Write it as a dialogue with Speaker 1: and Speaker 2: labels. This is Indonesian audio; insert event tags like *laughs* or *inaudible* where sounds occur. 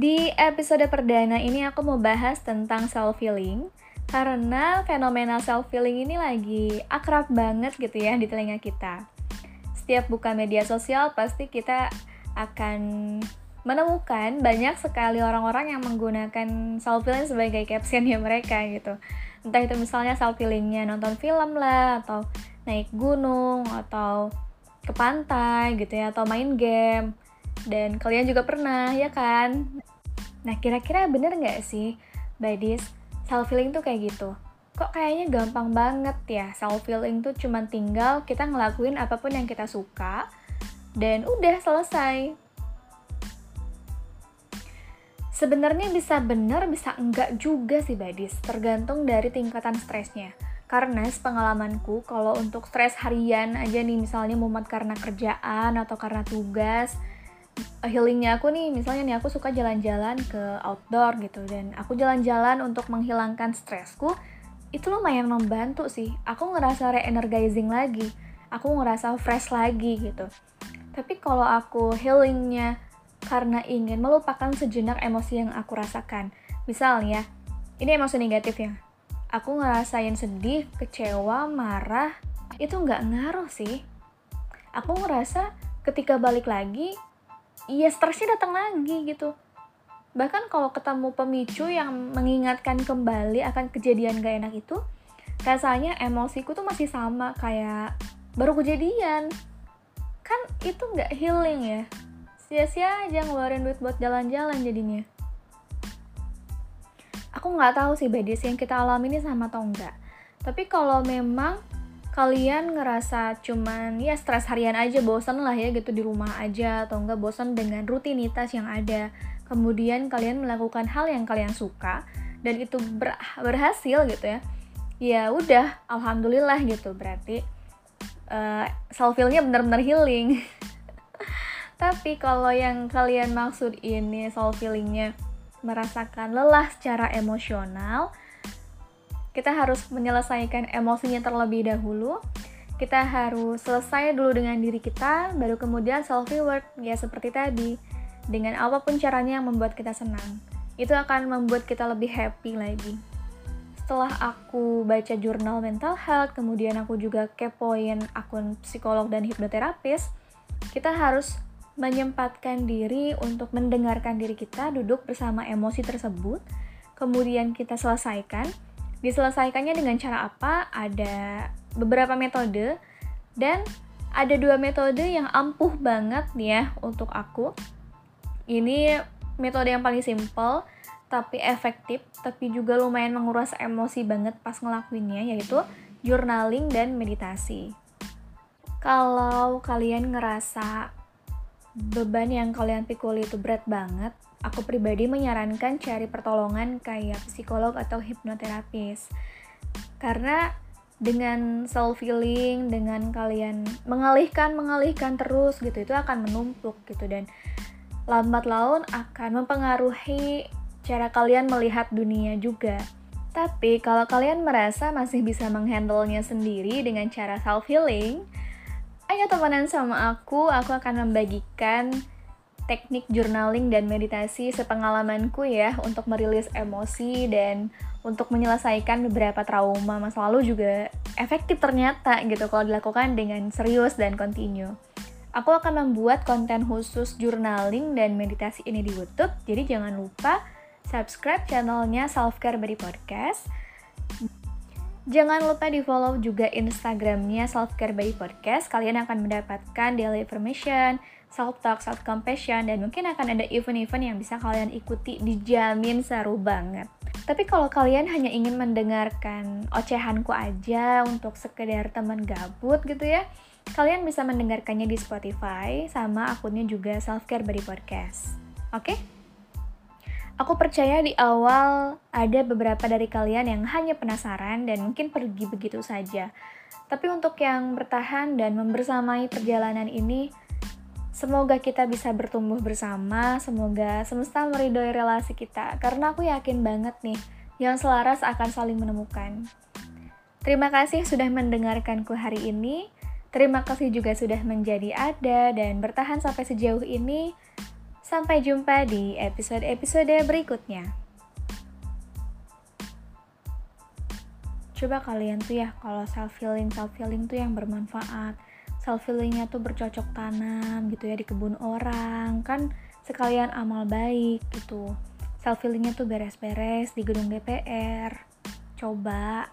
Speaker 1: Di episode perdana ini aku mau bahas tentang self healing karena fenomena self healing ini lagi akrab banget gitu ya di telinga kita. Setiap buka media sosial pasti kita akan menemukan banyak sekali orang-orang yang menggunakan self healing sebagai captionnya mereka gitu. Entah itu misalnya self healingnya nonton film lah atau naik gunung atau ke pantai gitu ya atau main game dan kalian juga pernah, ya kan? Nah, kira-kira bener nggak sih, Badis, self-healing tuh kayak gitu? Kok kayaknya gampang banget ya, self-healing tuh cuma tinggal kita ngelakuin apa pun yang kita suka, dan udah selesai. Sebenarnya bisa bener, bisa enggak juga sih, Badis. Tergantung dari tingkatan stresnya. Karena sepengalamanku, kalau untuk stres harian aja nih, misalnya mumet karena kerjaan atau karena tugas, healingnya aku nih misalnya nih aku suka jalan-jalan ke outdoor gitu dan aku jalan-jalan untuk menghilangkan stresku itu lumayan membantu sih. Aku ngerasa re-energizing lagi aku ngerasa fresh lagi gitu. Tapi kalau aku healingnya karena ingin melupakan sejenak emosi yang aku rasakan misalnya ini emosi negatif ya aku ngerasain sedih kecewa marah itu nggak ngaruh sih. Aku ngerasa ketika balik lagi iya stresnya datang lagi gitu. Bahkan kalau ketemu pemicu yang mengingatkan kembali akan kejadian gak enak itu rasanya emosiku tuh masih sama kayak baru kejadian. Kan itu nggak healing ya? Sia-sia aja ngeluarin duit buat jalan-jalan jadinya. Aku nggak tahu sih badis yang kita alami ini sama atau enggak. Tapi kalau memang kalian ngerasa cuman ya stres harian aja bosan lah ya gitu di rumah aja atau enggak bosan dengan rutinitas yang ada. Kemudian kalian melakukan hal yang kalian suka dan itu ber berhasil gitu ya. Ya udah alhamdulillah gitu berarti uh, self healingnya benar-benar healing. *laughs* Tapi kalau yang kalian maksud ini self healingnya merasakan lelah secara emosional kita harus menyelesaikan emosinya terlebih dahulu. Kita harus selesai dulu dengan diri kita baru kemudian self reward ya seperti tadi dengan apa pun caranya yang membuat kita senang. Itu akan membuat kita lebih happy lagi. Setelah aku baca jurnal mental health kemudian aku juga kepoin akun psikolog dan hipnoterapis kita harus menyempatkan diri untuk mendengarkan diri kita duduk bersama emosi tersebut kemudian kita selesaikan Diselesaikannya dengan cara apa? Ada beberapa metode dan ada dua metode yang ampuh banget ya untuk aku. Ini metode yang paling simple tapi efektif, tapi juga lumayan menguras emosi banget pas ngelakuinnya yaitu journaling dan meditasi. Kalau kalian ngerasa beban yang kalian pikul itu berat banget, aku pribadi menyarankan cari pertolongan kayak psikolog atau hipnoterapis. Karena dengan self healing, dengan kalian mengalihkan mengalihkan terus gitu itu akan menumpuk gitu dan lambat laun akan mempengaruhi cara kalian melihat dunia juga. Tapi kalau kalian merasa masih bisa menghandlenya sendiri dengan cara self healing, ayo temenan sama aku, aku akan membagikan teknik journaling dan meditasi sepengalamanku ya untuk merilis emosi dan untuk menyelesaikan beberapa trauma masa lalu juga efektif ternyata gitu kalau dilakukan dengan serius dan kontinu. Aku akan membuat konten khusus journaling dan meditasi ini di YouTube, jadi jangan lupa subscribe channelnya Self Care Body Podcast. Jangan lupa di follow juga Instagramnya Self Care Body Podcast. Kalian akan mendapatkan daily information, self talk, self compassion dan mungkin akan ada event-event yang bisa kalian ikuti dijamin seru banget. Tapi kalau kalian hanya ingin mendengarkan ocehanku aja untuk sekedar teman gabut gitu ya, kalian bisa mendengarkannya di Spotify sama akunnya juga Self Care Body Podcast. Oke? Okay? Aku percaya di awal ada beberapa dari kalian yang hanya penasaran dan mungkin pergi begitu saja. Tapi untuk yang bertahan dan membersamai perjalanan ini, Semoga kita bisa bertumbuh bersama, semoga semesta meridoi relasi kita, karena aku yakin banget nih, yang selaras akan saling menemukan. Terima kasih sudah mendengarkanku hari ini. Terima kasih juga sudah menjadi ada dan bertahan sampai sejauh ini. Sampai jumpa di episode-episode berikutnya. Coba kalian tuh ya, kalau self healing, self healing tuh yang bermanfaat. Self healingnya tuh bercocok tanam gitu ya di kebun orang, kan sekalian amal baik gitu. Self healingnya tuh beres-beres di gedung DPR. Coba